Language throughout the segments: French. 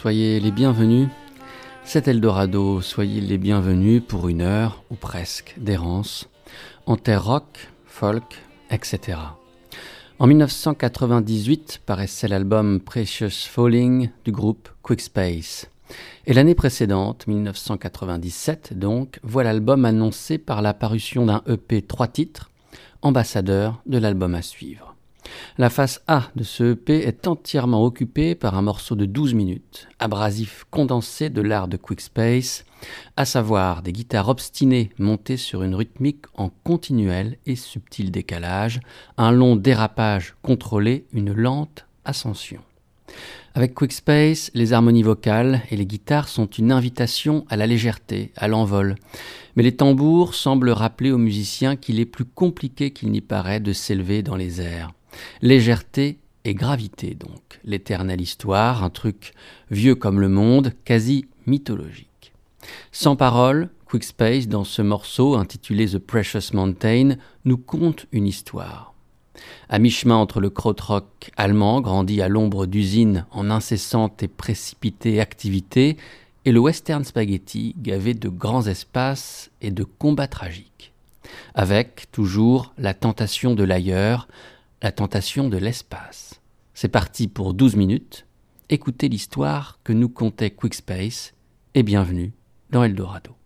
Soyez les bienvenus. C'est Eldorado, soyez les bienvenus pour une heure, ou presque, d'errance, en terre rock, folk, etc. En 1998 paraissait l'album Precious Falling du groupe Quickspace. Et l'année précédente, 1997 donc, voit l'album annoncé par la parution d'un EP trois titres, ambassadeur de l'album à suivre. La face A de ce EP est entièrement occupée par un morceau de 12 minutes, abrasif condensé de l'art de Quickspace, à savoir des guitares obstinées montées sur une rythmique en continuel et subtil décalage, un long dérapage contrôlé, une lente ascension. Avec Quickspace, les harmonies vocales et les guitares sont une invitation à la légèreté, à l'envol. Mais les tambours semblent rappeler aux musiciens qu'il est plus compliqué qu'il n'y paraît de s'élever dans les airs. Légèreté et gravité donc, l'éternelle histoire, un truc vieux comme le monde, quasi mythologique. Sans parole, Quickspace, dans ce morceau intitulé The Precious Mountain, nous conte une histoire. À mi-chemin entre le krautrock allemand, grandi à l'ombre d'usines en incessante et précipitée activité, et le western spaghetti, gavé de grands espaces et de combats tragiques. Avec, toujours, la tentation de l'ailleurs, la tentation de l'espace. C'est parti pour 12 minutes. Écoutez l'histoire que nous contait Quickspace et bienvenue dans Eldorado.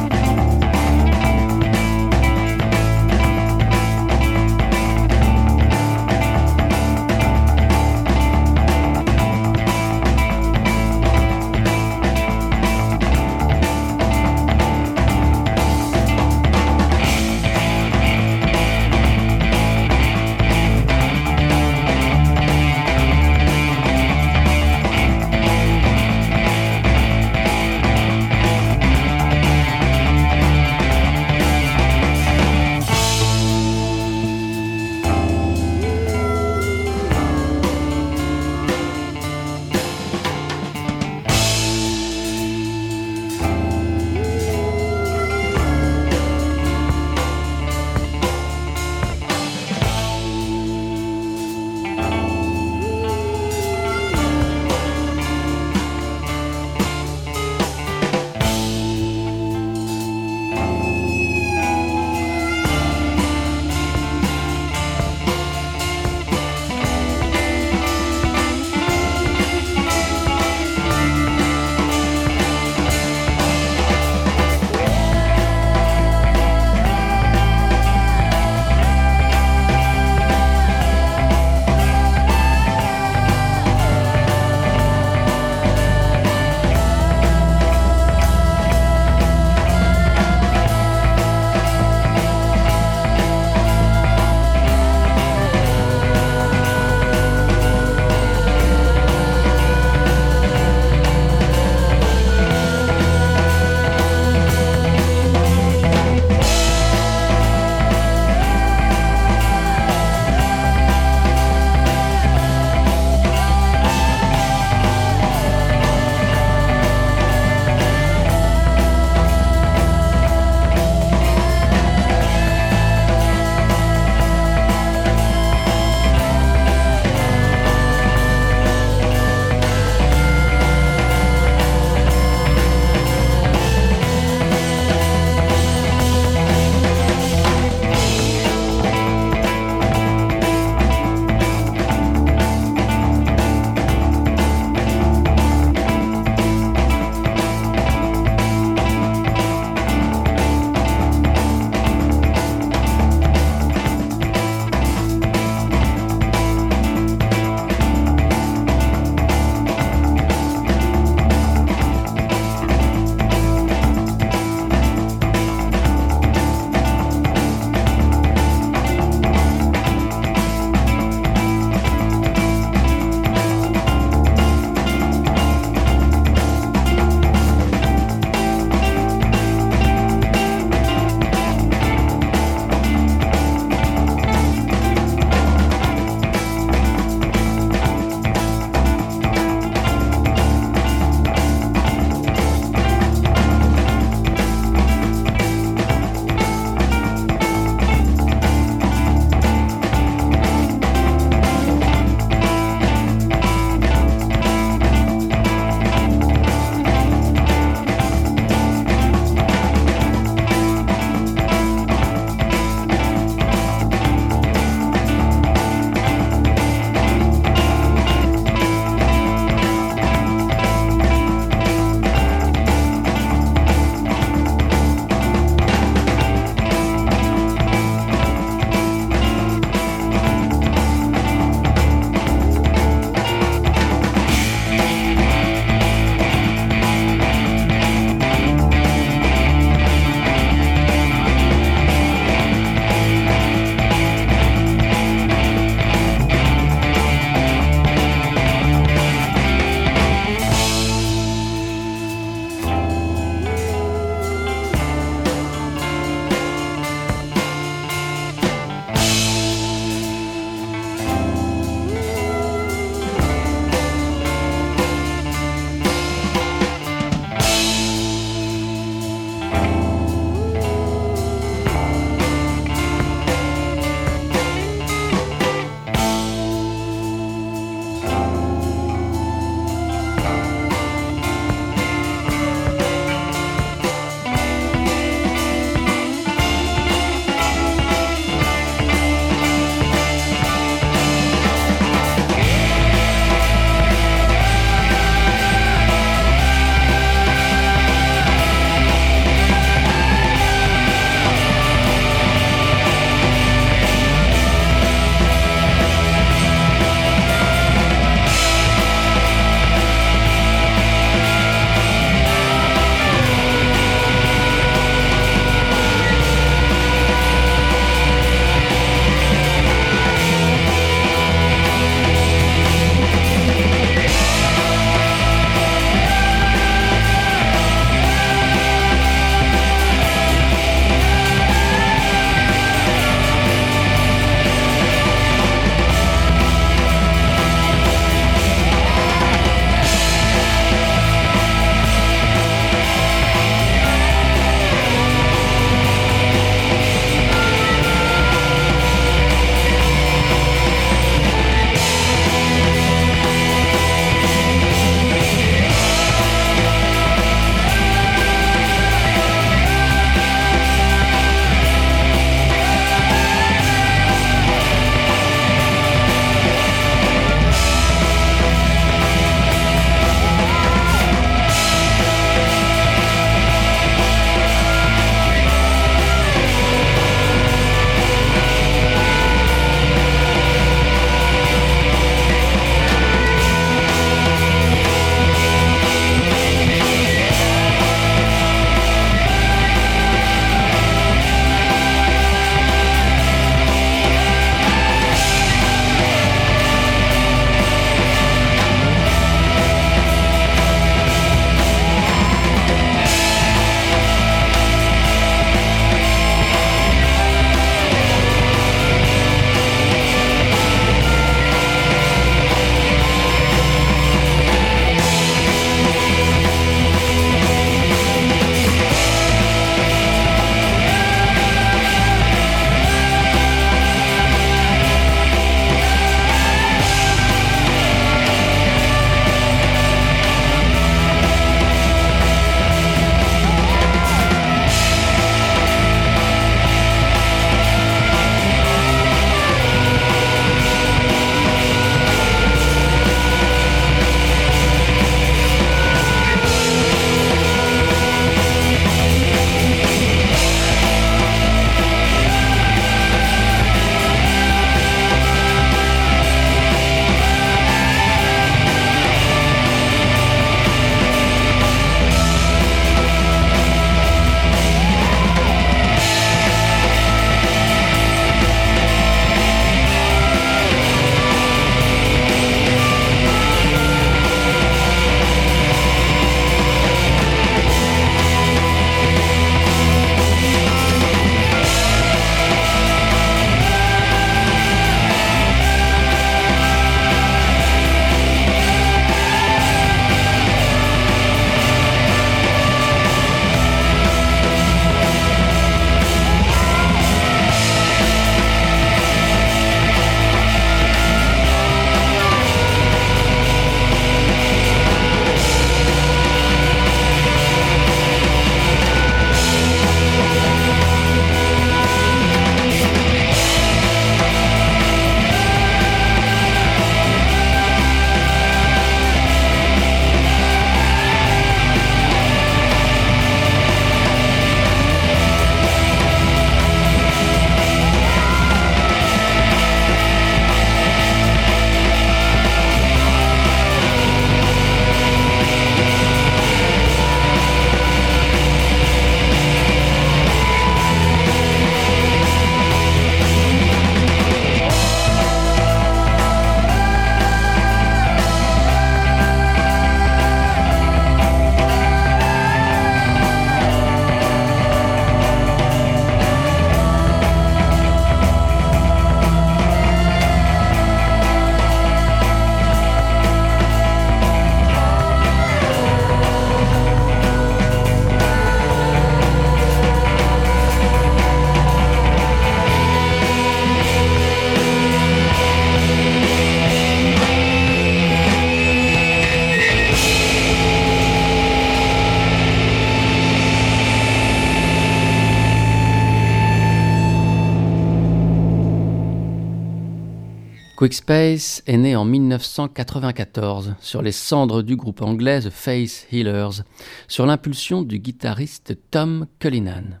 Quickspace est né en 1994 sur les cendres du groupe anglais The Face Healers, sur l'impulsion du guitariste Tom Cullinan.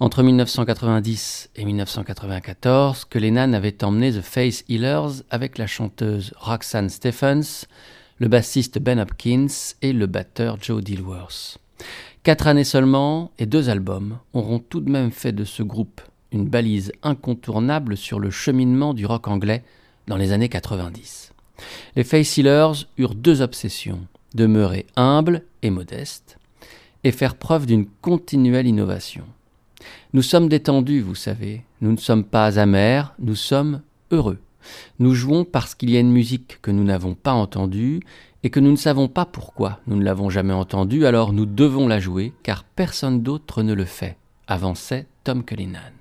Entre 1990 et 1994, Cullinan avait emmené The Face Healers avec la chanteuse Roxanne Stephens, le bassiste Ben Hopkins et le batteur Joe Dilworth. Quatre années seulement et deux albums auront tout de même fait de ce groupe une balise incontournable sur le cheminement du rock anglais dans les années 90. Les Face Healers eurent deux obsessions, demeurer humbles et modestes, et faire preuve d'une continuelle innovation. Nous sommes détendus, vous savez, nous ne sommes pas amers, nous sommes heureux. Nous jouons parce qu'il y a une musique que nous n'avons pas entendue et que nous ne savons pas pourquoi nous ne l'avons jamais entendue, alors nous devons la jouer car personne d'autre ne le fait, avançait Tom Cullinan.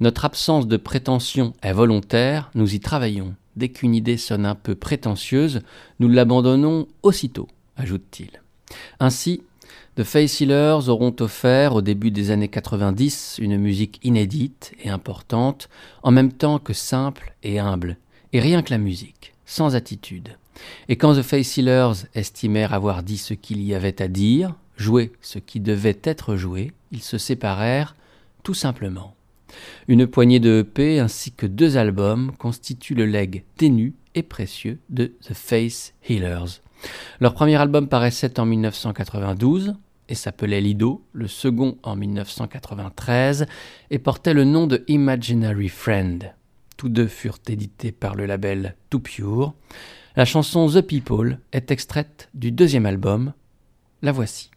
Notre absence de prétention est volontaire, nous y travaillons. Dès qu'une idée sonne un peu prétentieuse, nous l'abandonnons aussitôt, ajoute-t-il. Ainsi, The Face Healers auront offert au début des années 90 une musique inédite et importante, en même temps que simple et humble, et rien que la musique, sans attitude. Et quand The Face Healers estimèrent avoir dit ce qu'il y avait à dire, joué ce qui devait être joué, ils se séparèrent tout simplement. Une poignée de EP ainsi que deux albums constituent le leg ténu et précieux de The Face Healers. Leur premier album paraissait en 1992 et s'appelait Lido, le second en 1993 et portait le nom de Imaginary Friend. Tous deux furent édités par le label Too Pure. La chanson The People est extraite du deuxième album. La voici.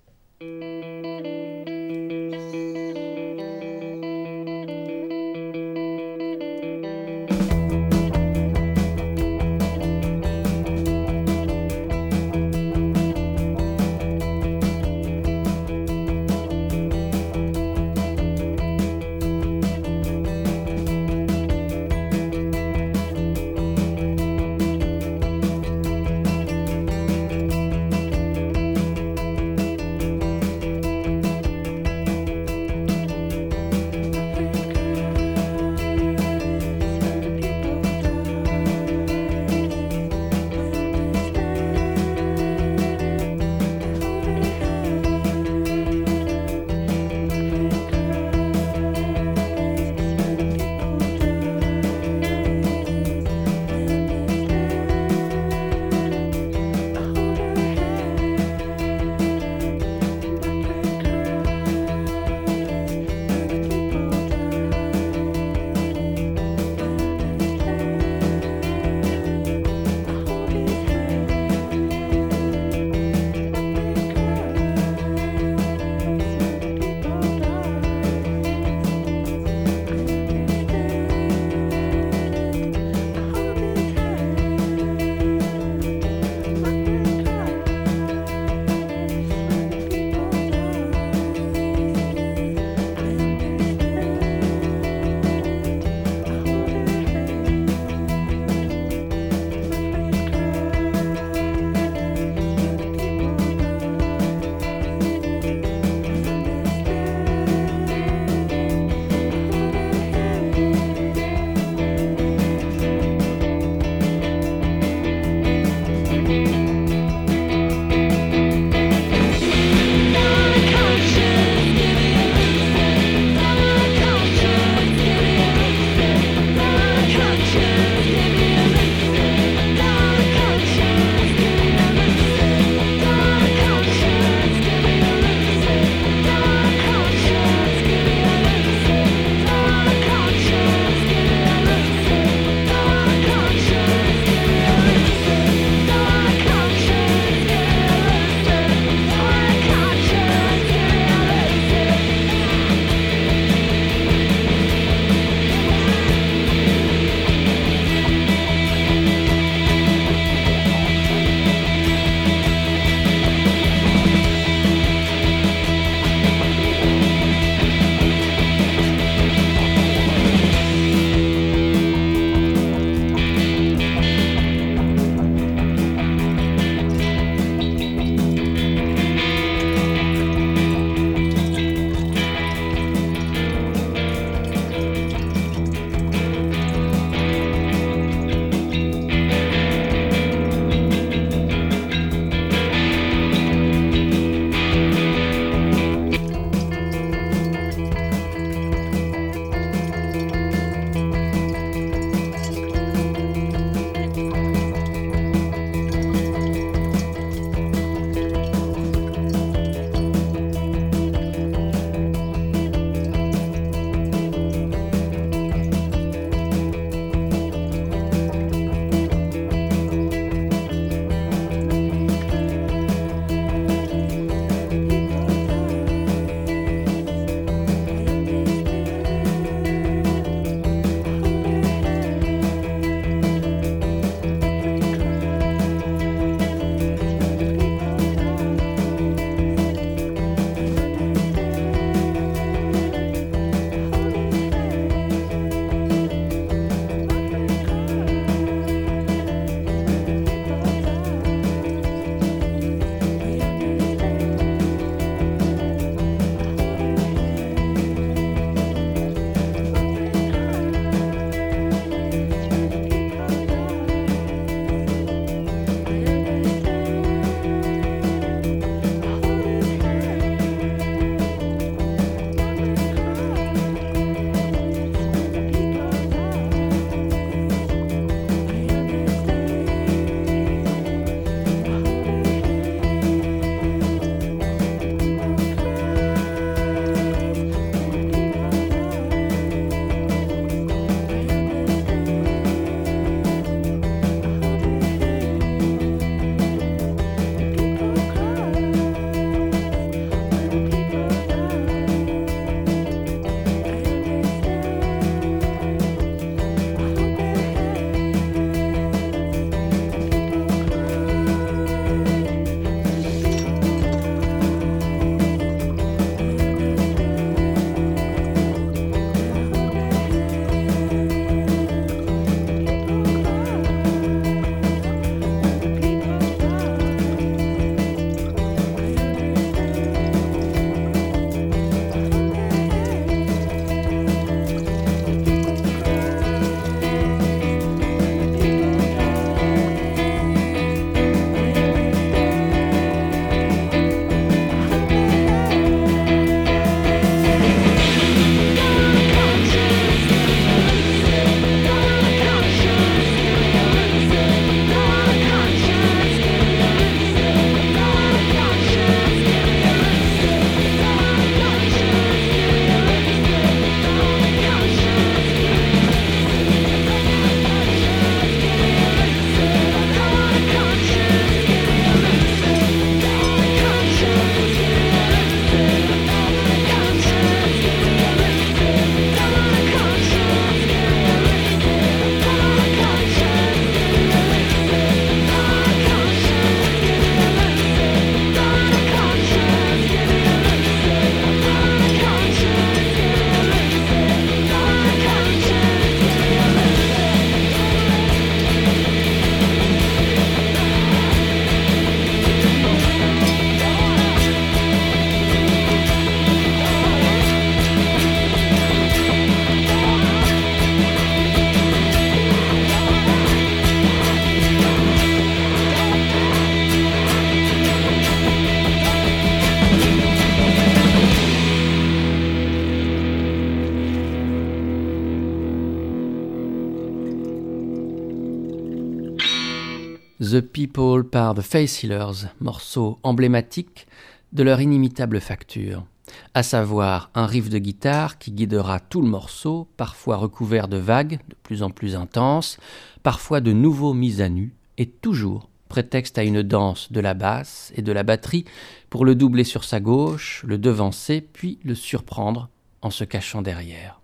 Par The Face Healers, morceau emblématique de leur inimitable facture, à savoir un riff de guitare qui guidera tout le morceau, parfois recouvert de vagues de plus en plus intenses, parfois de nouveaux mises à nu, et toujours prétexte à une danse de la basse et de la batterie pour le doubler sur sa gauche, le devancer, puis le surprendre en se cachant derrière.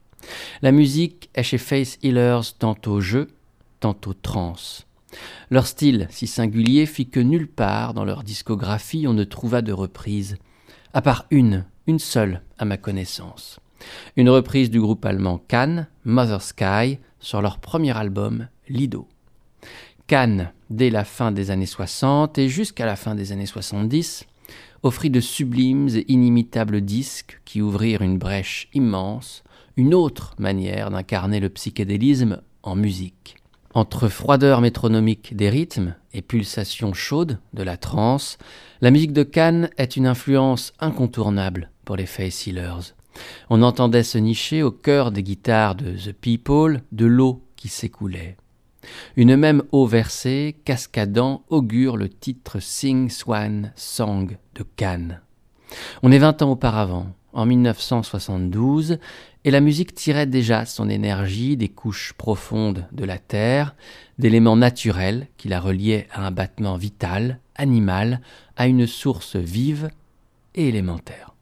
La musique est chez Face Healers tantôt jeu, tantôt trance. Leur style si singulier fit que nulle part dans leur discographie on ne trouva de reprise, à part une, une seule à ma connaissance. Une reprise du groupe allemand Cannes, Mother Sky, sur leur premier album Lido. Cannes, dès la fin des années 60 et jusqu'à la fin des années 70, offrit de sublimes et inimitables disques qui ouvrirent une brèche immense, une autre manière d'incarner le psychédélisme en musique. Entre froideur métronomique des rythmes et pulsation chaude de la trance, la musique de Cannes est une influence incontournable pour les Face. On entendait se nicher au cœur des guitares de The People de l'eau qui s'écoulait. Une même eau versée, cascadant, augure le titre Sing Swan Song de Cannes. On est vingt ans auparavant, en 1972, et la musique tirait déjà son énergie des couches profondes de la terre, d'éléments naturels qui la reliaient à un battement vital, animal, à une source vive et élémentaire.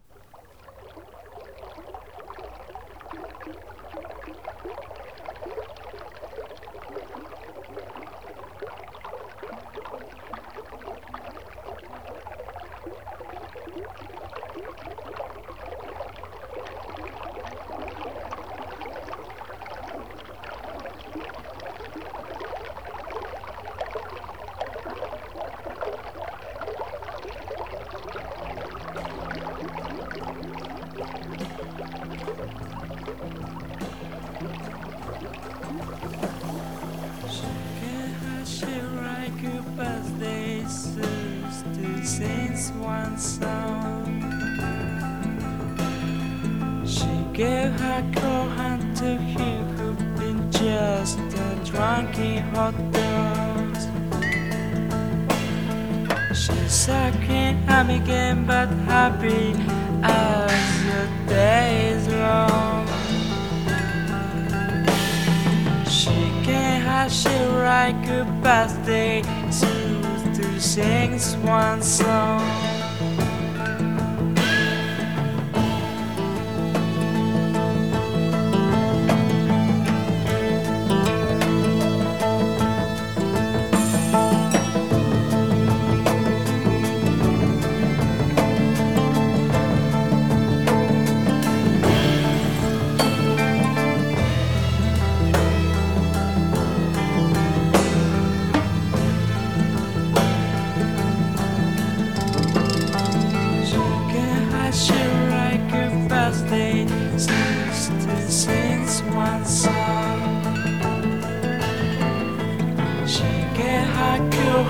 crashing like a birthday to, to sing one song.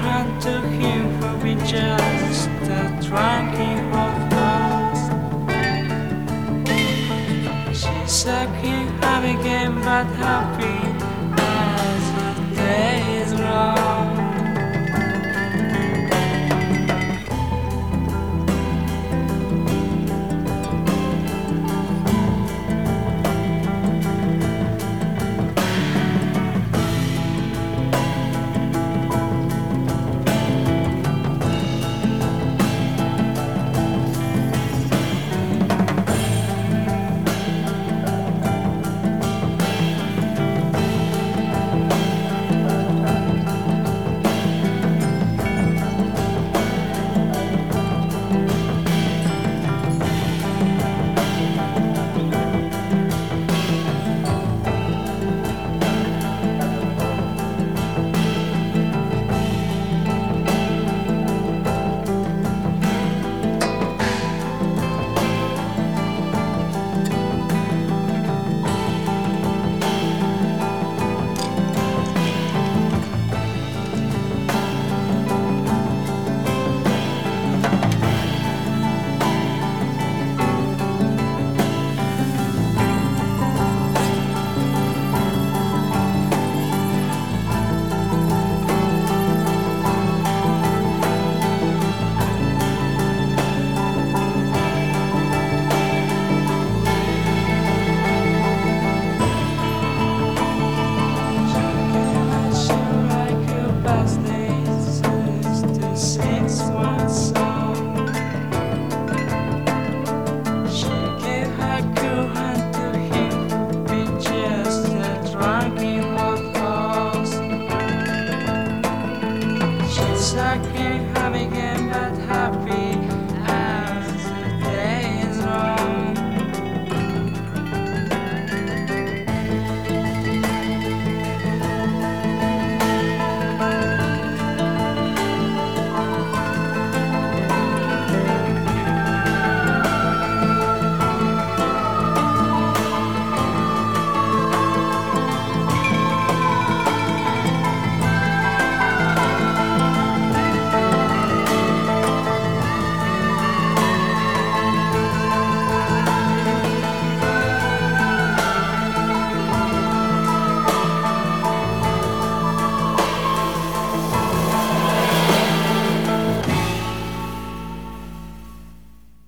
hand to him who be just a drunken of us. She's sucking up again, but happy.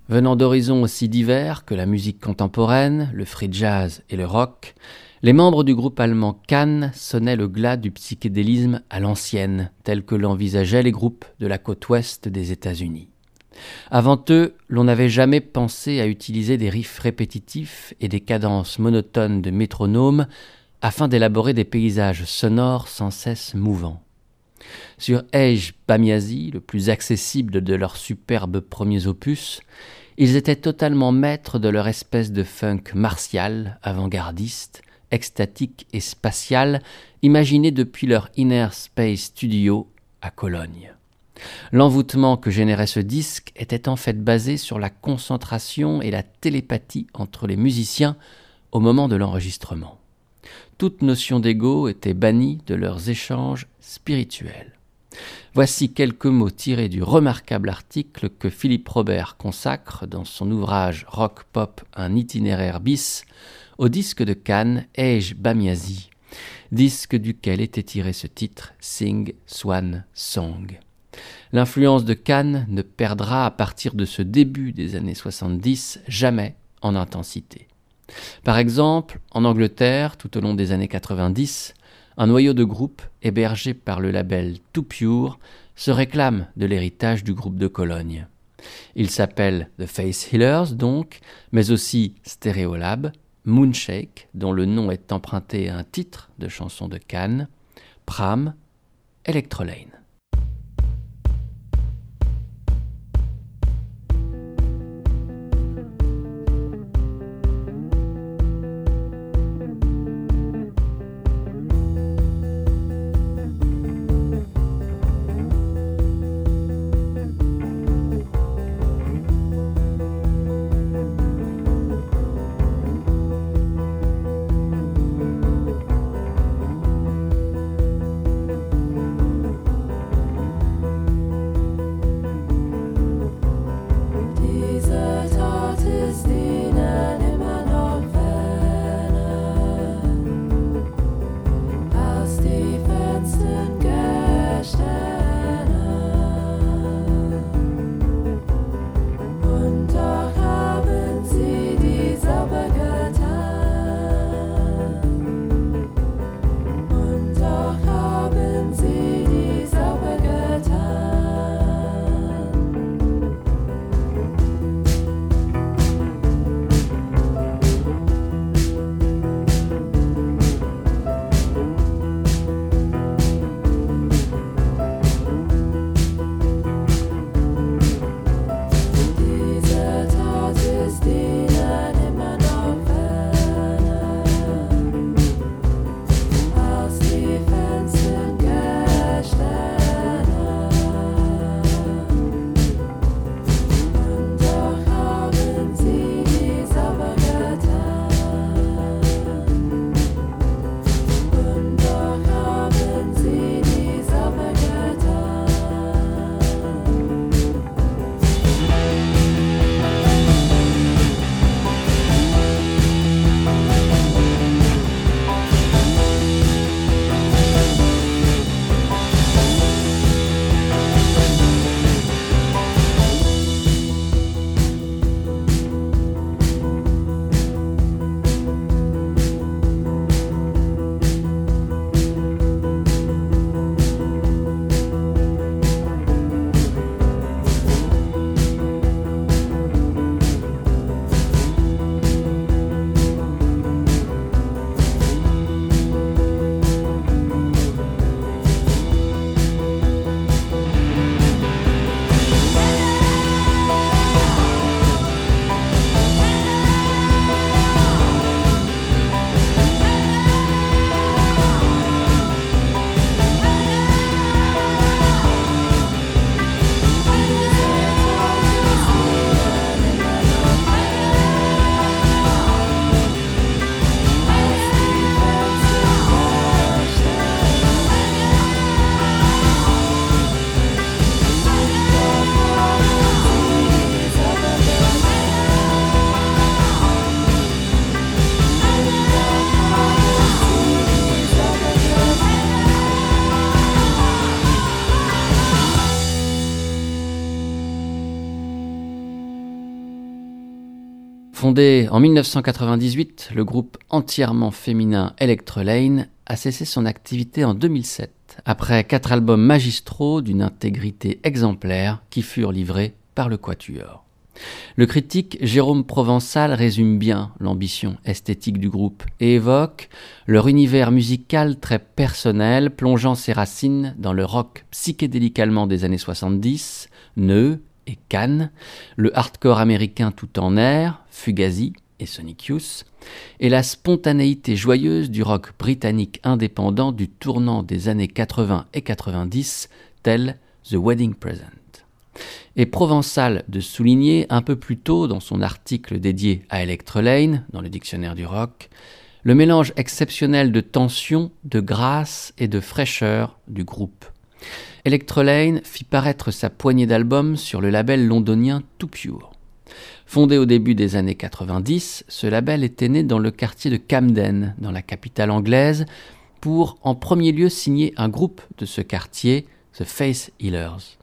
Venant d'horizons aussi divers que la musique contemporaine, le free jazz et le rock, les membres du groupe allemand Cannes sonnaient le glas du psychédélisme à l'ancienne, tel que l'envisageaient les groupes de la côte ouest des États-Unis. Avant eux, l'on n'avait jamais pensé à utiliser des riffs répétitifs et des cadences monotones de métronome afin d'élaborer des paysages sonores sans cesse mouvants. Sur Ej Bamiasi, le plus accessible de leurs superbes premiers opus, ils étaient totalement maîtres de leur espèce de funk martial, avant-gardiste, extatique et spatial, imaginé depuis leur Inner Space Studio à Cologne. L'envoûtement que générait ce disque était en fait basé sur la concentration et la télépathie entre les musiciens au moment de l'enregistrement. Toute notion d'ego était bannie de leurs échanges spirituels. Voici quelques mots tirés du remarquable article que Philippe Robert consacre dans son ouvrage Rock Pop, un itinéraire bis au disque de Cannes Ej Bamiasi, disque duquel était tiré ce titre Sing Swan Song. L'influence de Cannes ne perdra à partir de ce début des années 70 jamais en intensité. Par exemple, en Angleterre, tout au long des années 90, un noyau de groupe hébergé par le label Too Pure se réclame de l'héritage du groupe de Cologne. Il s'appelle The Face Healers donc, mais aussi Stereolab, Moonshake, dont le nom est emprunté à un titre de chanson de Cannes, Pram, Electrolane. En 1998, le groupe entièrement féminin Electrolane a cessé son activité en 2007, après quatre albums magistraux d'une intégrité exemplaire qui furent livrés par le Quatuor. Le critique Jérôme Provençal résume bien l'ambition esthétique du groupe et évoque leur univers musical très personnel, plongeant ses racines dans le rock psychédélique des années 70, Neu et Cannes, le hardcore américain tout en air, Fugazi et Sonic Youth, et la spontanéité joyeuse du rock britannique indépendant du tournant des années 80 et 90, tel The Wedding Present est provençal de souligner un peu plus tôt dans son article dédié à Electrolane, dans le dictionnaire du rock, le mélange exceptionnel de tension, de grâce et de fraîcheur du groupe. Electrolane fit paraître sa poignée d'albums sur le label londonien Too Pure. Fondé au début des années 90, ce label était né dans le quartier de Camden, dans la capitale anglaise, pour en premier lieu signer un groupe de ce quartier, The Face Healers.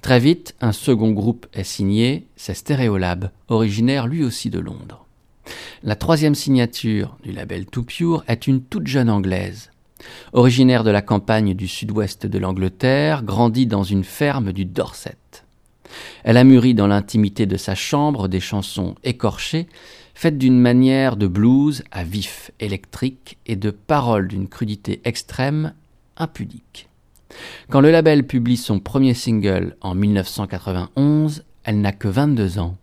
Très vite, un second groupe est signé, c'est Stereolab, originaire lui aussi de Londres. La troisième signature du label Too Pure est une toute jeune anglaise. Originaire de la campagne du sud-ouest de l'Angleterre, grandie dans une ferme du Dorset. Elle a mûri dans l'intimité de sa chambre des chansons écorchées, faites d'une manière de blues à vif électrique et de paroles d'une crudité extrême impudique. Quand le label publie son premier single en 1991, elle n'a que 22 ans.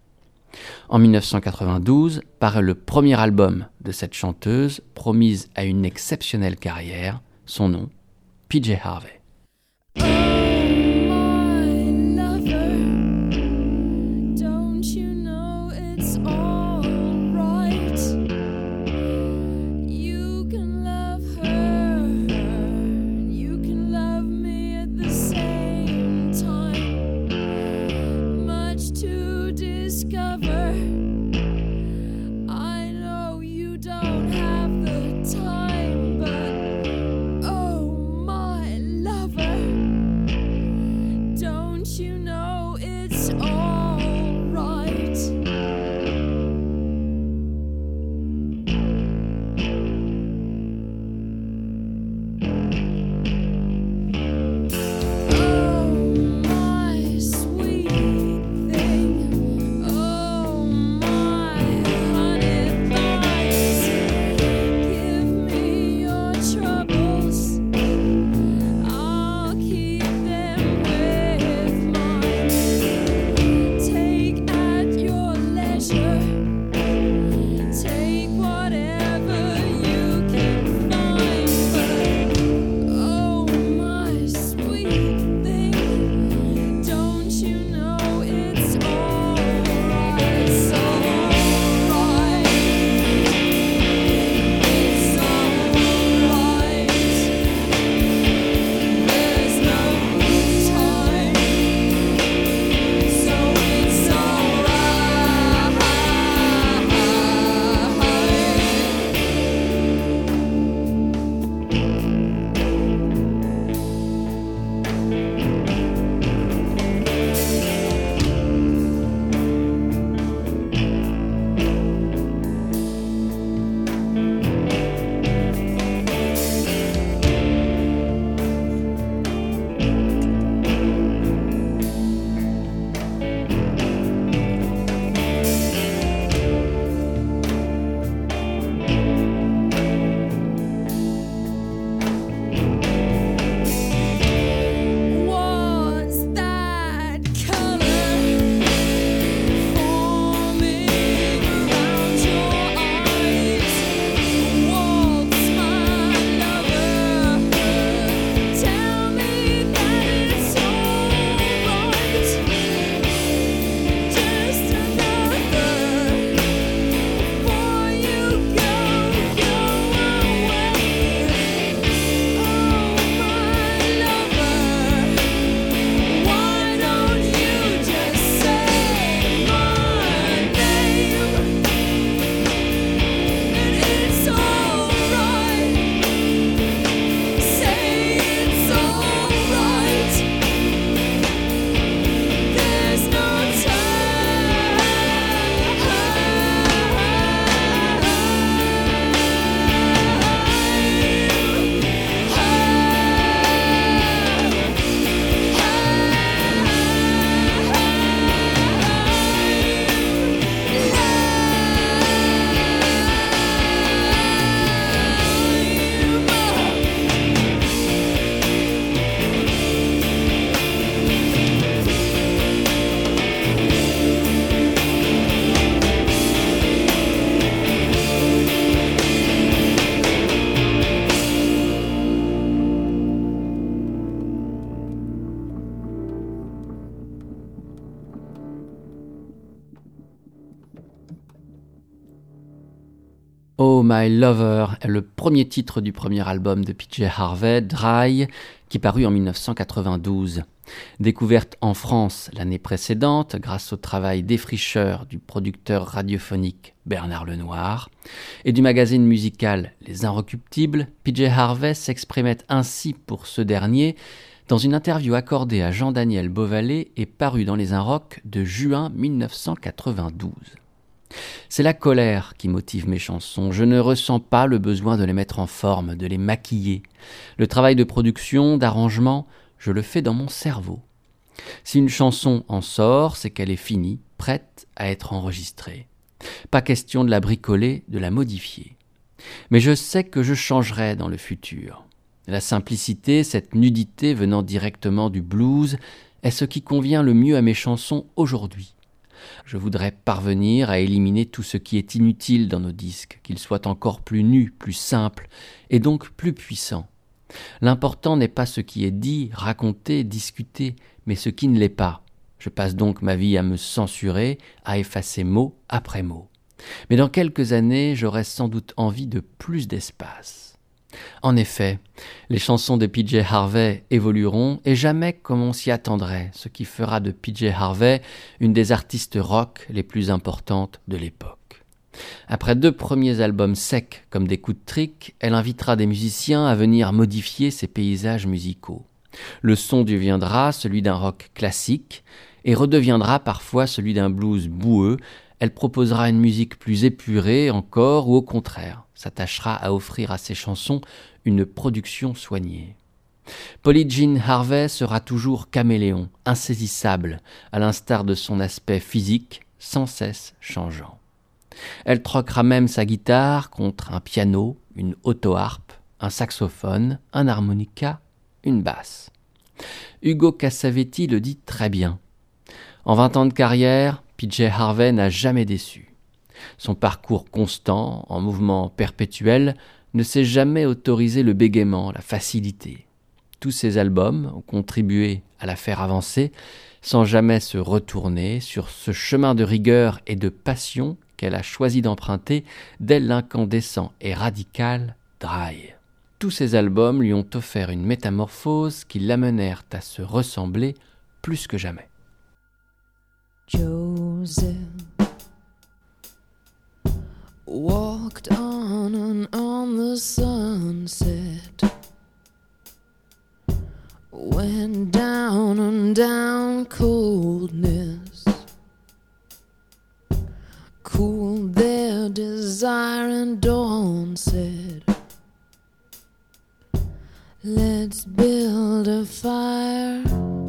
En 1992 paraît le premier album de cette chanteuse promise à une exceptionnelle carrière, son nom, PJ Harvey. My Lover est le premier titre du premier album de PJ Harvey, Dry, qui parut en 1992. Découverte en France l'année précédente grâce au travail défricheur du producteur radiophonique Bernard Lenoir et du magazine musical Les Inrecuptibles, PJ Harvey s'exprimait ainsi pour ce dernier dans une interview accordée à Jean-Daniel Beauvalet et parue dans Les Inrocks de juin 1992. C'est la colère qui motive mes chansons. Je ne ressens pas le besoin de les mettre en forme, de les maquiller. Le travail de production, d'arrangement, je le fais dans mon cerveau. Si une chanson en sort, c'est qu'elle est finie, prête à être enregistrée. Pas question de la bricoler, de la modifier. Mais je sais que je changerai dans le futur. La simplicité, cette nudité venant directement du blues, est ce qui convient le mieux à mes chansons aujourd'hui. Je voudrais parvenir à éliminer tout ce qui est inutile dans nos disques, qu'ils soient encore plus nus, plus simples, et donc plus puissants. L'important n'est pas ce qui est dit, raconté, discuté, mais ce qui ne l'est pas. Je passe donc ma vie à me censurer, à effacer mot après mot. Mais dans quelques années, j'aurai sans doute envie de plus d'espace. En effet, les chansons de PJ Harvey évolueront et jamais comme on s'y attendrait, ce qui fera de PJ Harvey une des artistes rock les plus importantes de l'époque. Après deux premiers albums secs comme des coups de trick, elle invitera des musiciens à venir modifier ses paysages musicaux. Le son deviendra celui d'un rock classique et redeviendra parfois celui d'un blues boueux. Elle proposera une musique plus épurée encore ou au contraire s'attachera à offrir à ses chansons une production soignée. Polly Harvey sera toujours caméléon, insaisissable, à l'instar de son aspect physique sans cesse changeant. Elle troquera même sa guitare contre un piano, une auto-harpe, un saxophone, un harmonica, une basse. Hugo Cassavetti le dit très bien. En vingt ans de carrière, PJ Harvey n'a jamais déçu. Son parcours constant, en mouvement perpétuel, ne s'est jamais autorisé le bégaiement, la facilité. Tous ses albums ont contribué à la faire avancer, sans jamais se retourner sur ce chemin de rigueur et de passion qu'elle a choisi d'emprunter dès l'incandescent et radical Dry. Tous ces albums lui ont offert une métamorphose qui l'amenèrent à se ressembler plus que jamais. Walked on and on the sunset. Went down and down coldness. Cooled their desire and dawn said, Let's build a fire.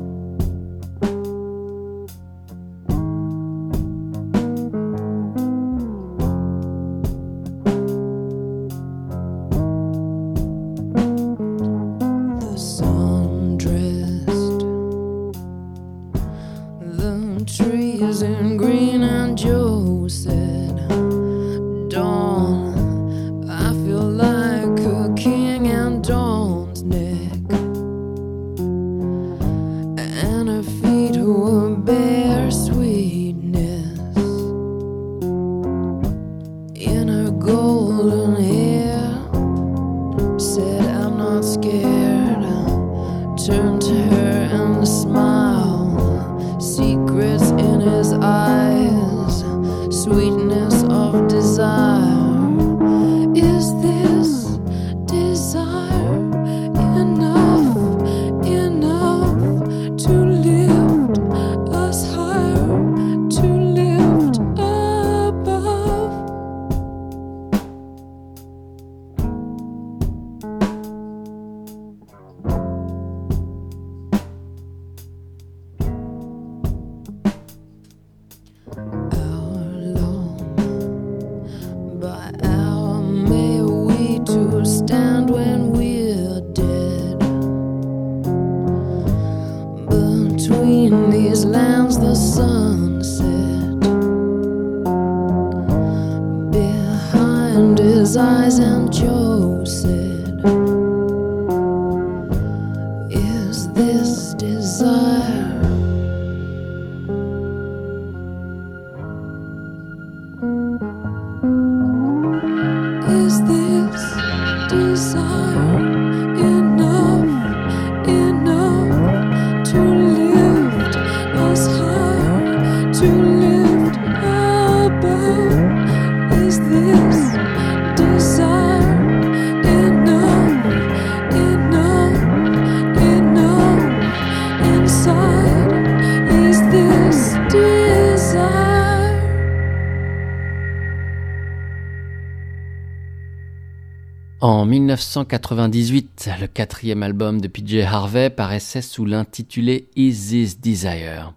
1998, le quatrième album de PJ Harvey paraissait sous l'intitulé Is This Desire.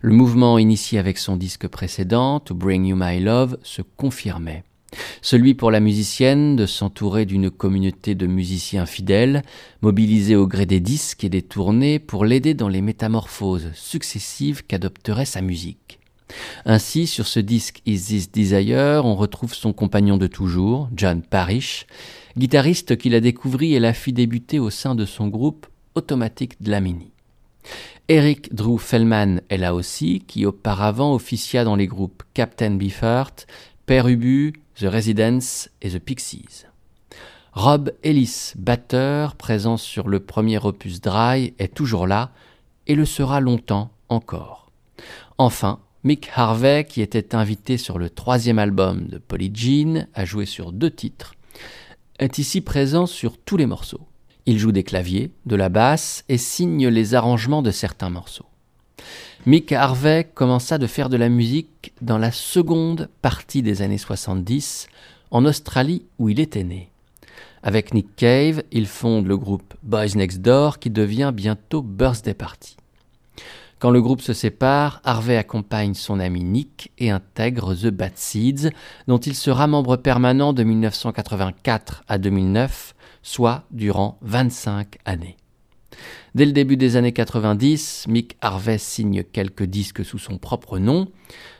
Le mouvement initié avec son disque précédent, To Bring You My Love, se confirmait. Celui pour la musicienne de s'entourer d'une communauté de musiciens fidèles, mobilisés au gré des disques et des tournées pour l'aider dans les métamorphoses successives qu'adopterait sa musique. Ainsi, sur ce disque Is This Desire, on retrouve son compagnon de toujours, John Parrish, guitariste qu'il a découvert et l'a fit débuter au sein de son groupe Automatic Dlamini. Eric Drew Fellman est là aussi, qui auparavant officia dans les groupes Captain Beefheart, Père Ubu, The Residents et The Pixies. Rob Ellis, batteur, présent sur le premier opus Dry, est toujours là et le sera longtemps encore. Enfin, Mick Harvey, qui était invité sur le troisième album de Polly Jean, a joué sur deux titres, est ici présent sur tous les morceaux. Il joue des claviers, de la basse et signe les arrangements de certains morceaux. Mick Harvey commença de faire de la musique dans la seconde partie des années 70 en Australie où il était né. Avec Nick Cave, il fonde le groupe Boys Next Door qui devient bientôt Birthday Party. Quand le groupe se sépare, Harvey accompagne son ami Nick et intègre The Bad Seeds, dont il sera membre permanent de 1984 à 2009, soit durant 25 années. Dès le début des années 90, Mick Harvey signe quelques disques sous son propre nom,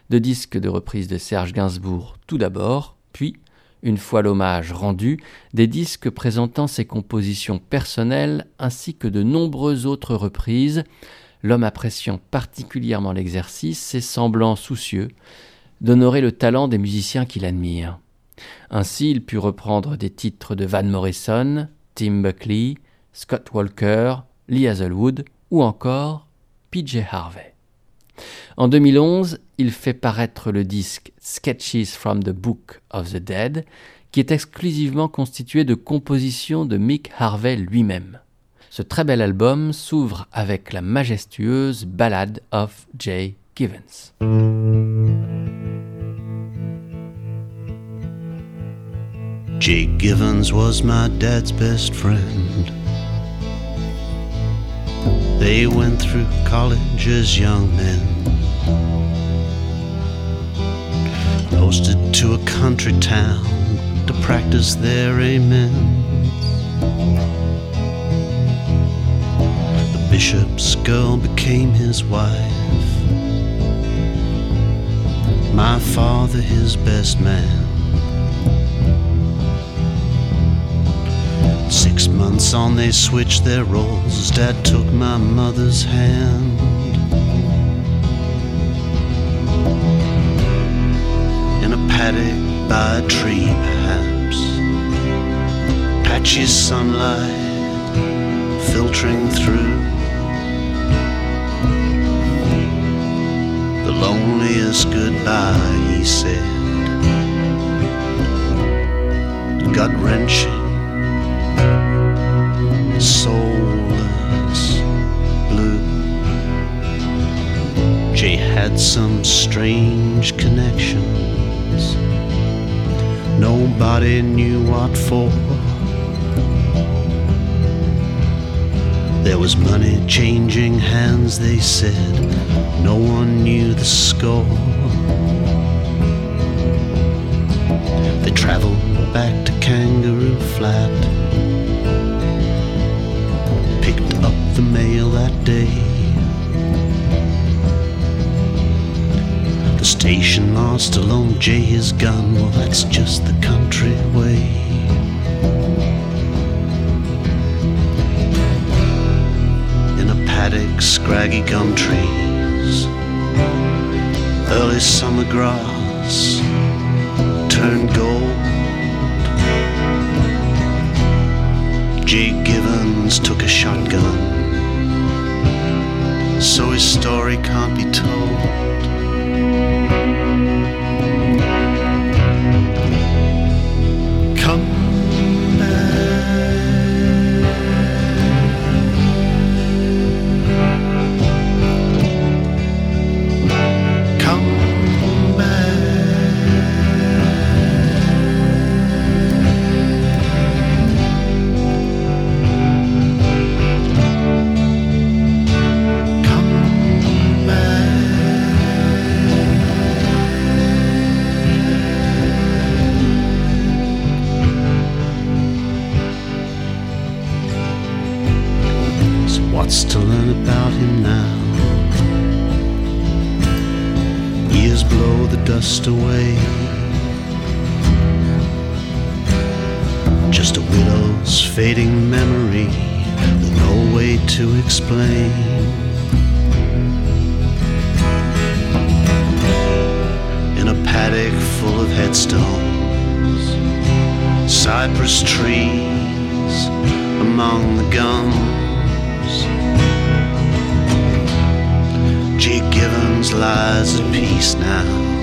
de disques de reprise de Serge Gainsbourg tout d'abord, puis, une fois l'hommage rendu, des disques présentant ses compositions personnelles ainsi que de nombreuses autres reprises, l'homme appréciant particulièrement l'exercice et semblant soucieux d'honorer le talent des musiciens qu'il admire. Ainsi, il put reprendre des titres de Van Morrison, Tim Buckley, Scott Walker, Lee Hazelwood ou encore PJ Harvey. En 2011, il fait paraître le disque Sketches from the Book of the Dead, qui est exclusivement constitué de compositions de Mick Harvey lui-même. Ce très bel album s'ouvre avec la majestueuse Ballade of Jay Givens. Jay Givens was my dad's best friend. They went through college as young men. Posted to a country town to practice their amen. Bishop's girl became his wife. My father, his best man. Six months on, they switched their roles. Dad took my mother's hand. In a paddock by a tree, perhaps. Patchy sunlight filtering through. Loneliest goodbye, he said. Gut wrenching, soulless, blue. Jay had some strange connections. Nobody knew what for. There was money changing hands, they said. No one knew the score. They traveled back to Kangaroo Flat. Picked up the mail that day. The station master loaned Jay his gun. Well, that's just the country way. In a paddock, scraggy gum early summer grass turned gold. Jake Givens took a shotgun, so his story can't be told. lies at peace now.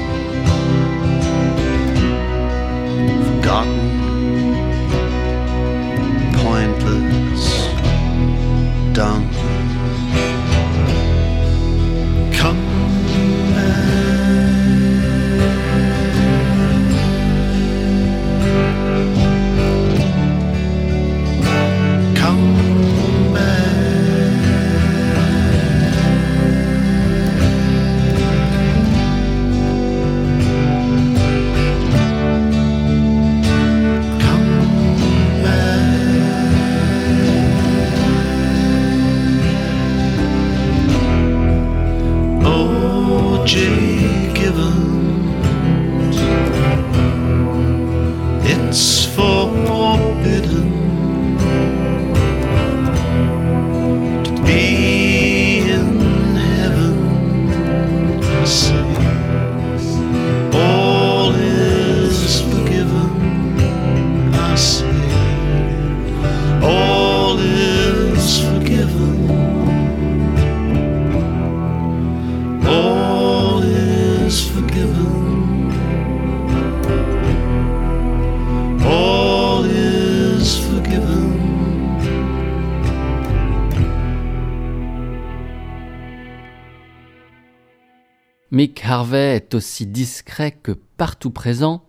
Harvey est aussi discret que partout présent,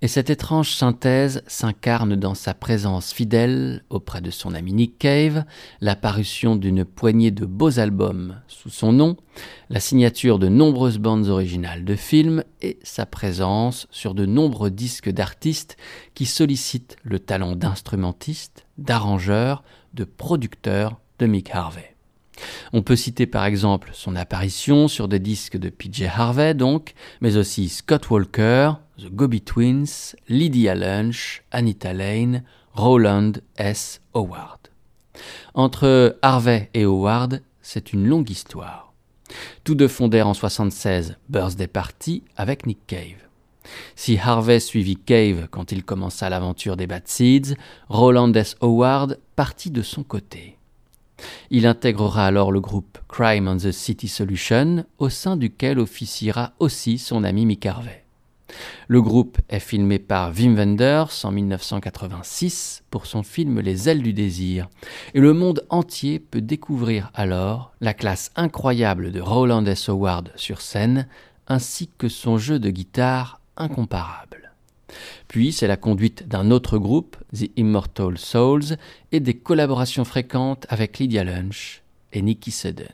et cette étrange synthèse s'incarne dans sa présence fidèle auprès de son ami Nick Cave, la parution d'une poignée de beaux albums sous son nom, la signature de nombreuses bandes originales de films et sa présence sur de nombreux disques d'artistes qui sollicitent le talent d'instrumentiste, d'arrangeur, de producteur de Mick Harvey. On peut citer par exemple son apparition sur des disques de PJ Harvey donc, mais aussi Scott Walker, The Gobi Twins, Lydia Lunch, Anita Lane, Roland S. Howard. Entre Harvey et Howard, c'est une longue histoire. Tous deux fondèrent en 76 Birthday Party avec Nick Cave. Si Harvey suivit Cave quand il commença l'aventure des Bad Seeds, Roland S. Howard partit de son côté. Il intégrera alors le groupe Crime on the City Solution, au sein duquel officiera aussi son ami Mick. Le groupe est filmé par Wim Wenders en 1986 pour son film Les ailes du désir, et le monde entier peut découvrir alors la classe incroyable de Roland S. Howard sur scène, ainsi que son jeu de guitare incomparable. Puis c'est la conduite d'un autre groupe, The Immortal Souls, et des collaborations fréquentes avec Lydia Lunch et Nicky Sudden.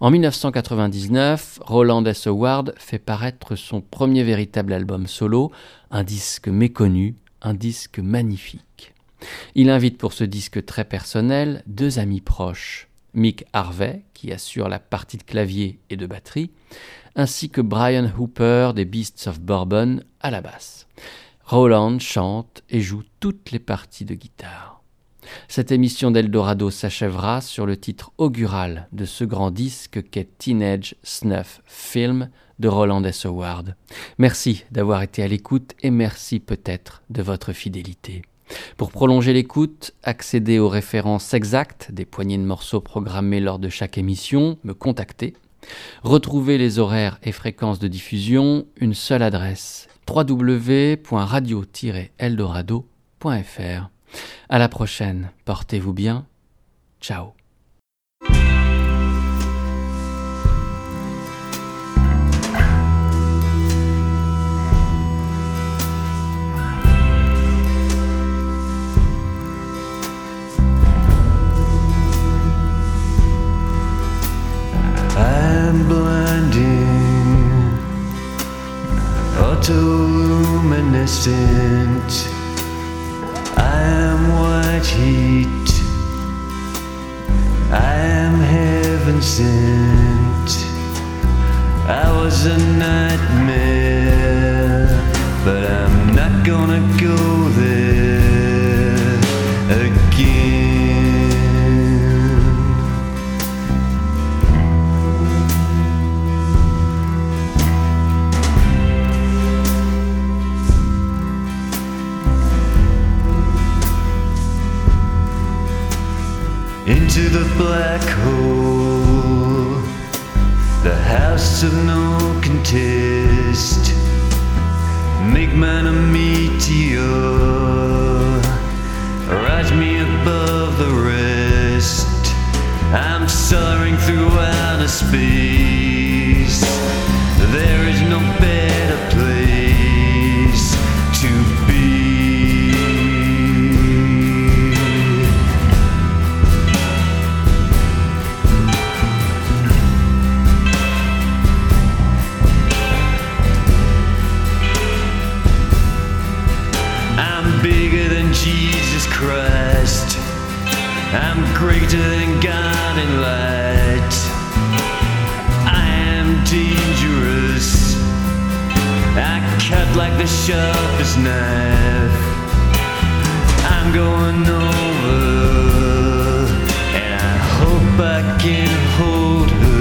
En 1999, Roland S. Howard fait paraître son premier véritable album solo, un disque méconnu, un disque magnifique. Il invite pour ce disque très personnel deux amis proches, Mick Harvey, qui assure la partie de clavier et de batterie, ainsi que Brian Hooper des Beasts of Bourbon à la basse. Roland chante et joue toutes les parties de guitare. Cette émission d'Eldorado s'achèvera sur le titre augural de ce grand disque qu'est Teenage Snuff Film de Roland S. Howard. Merci d'avoir été à l'écoute et merci peut-être de votre fidélité. Pour prolonger l'écoute, accéder aux références exactes des poignées de morceaux programmés lors de chaque émission, me contacter. Retrouver les horaires et fréquences de diffusion, une seule adresse www.radio-eldorado.fr. À la prochaine, portez-vous bien. Ciao. Autoluminescent. I am white heat. I am heaven sent. I was a nightmare, into the black hole, the house of no contest. Make mine a meteor, rise me above the rest. I'm soaring through outer space. There is no Jesus Christ. I'm greater than God in light. I am dangerous. I cut like the sharpest knife. I'm going over, and I hope I can hold her.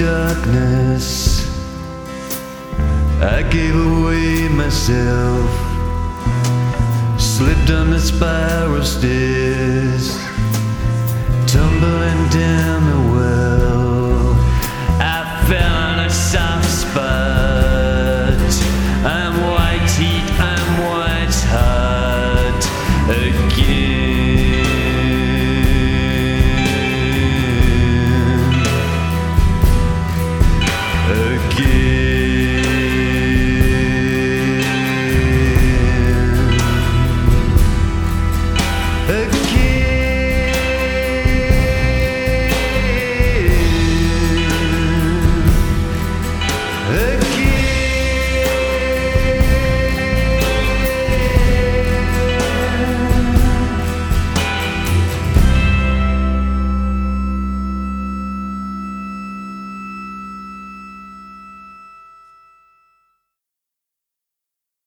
Darkness. I gave away myself, slipped on the spiral stairs, tumbling down the well. I fell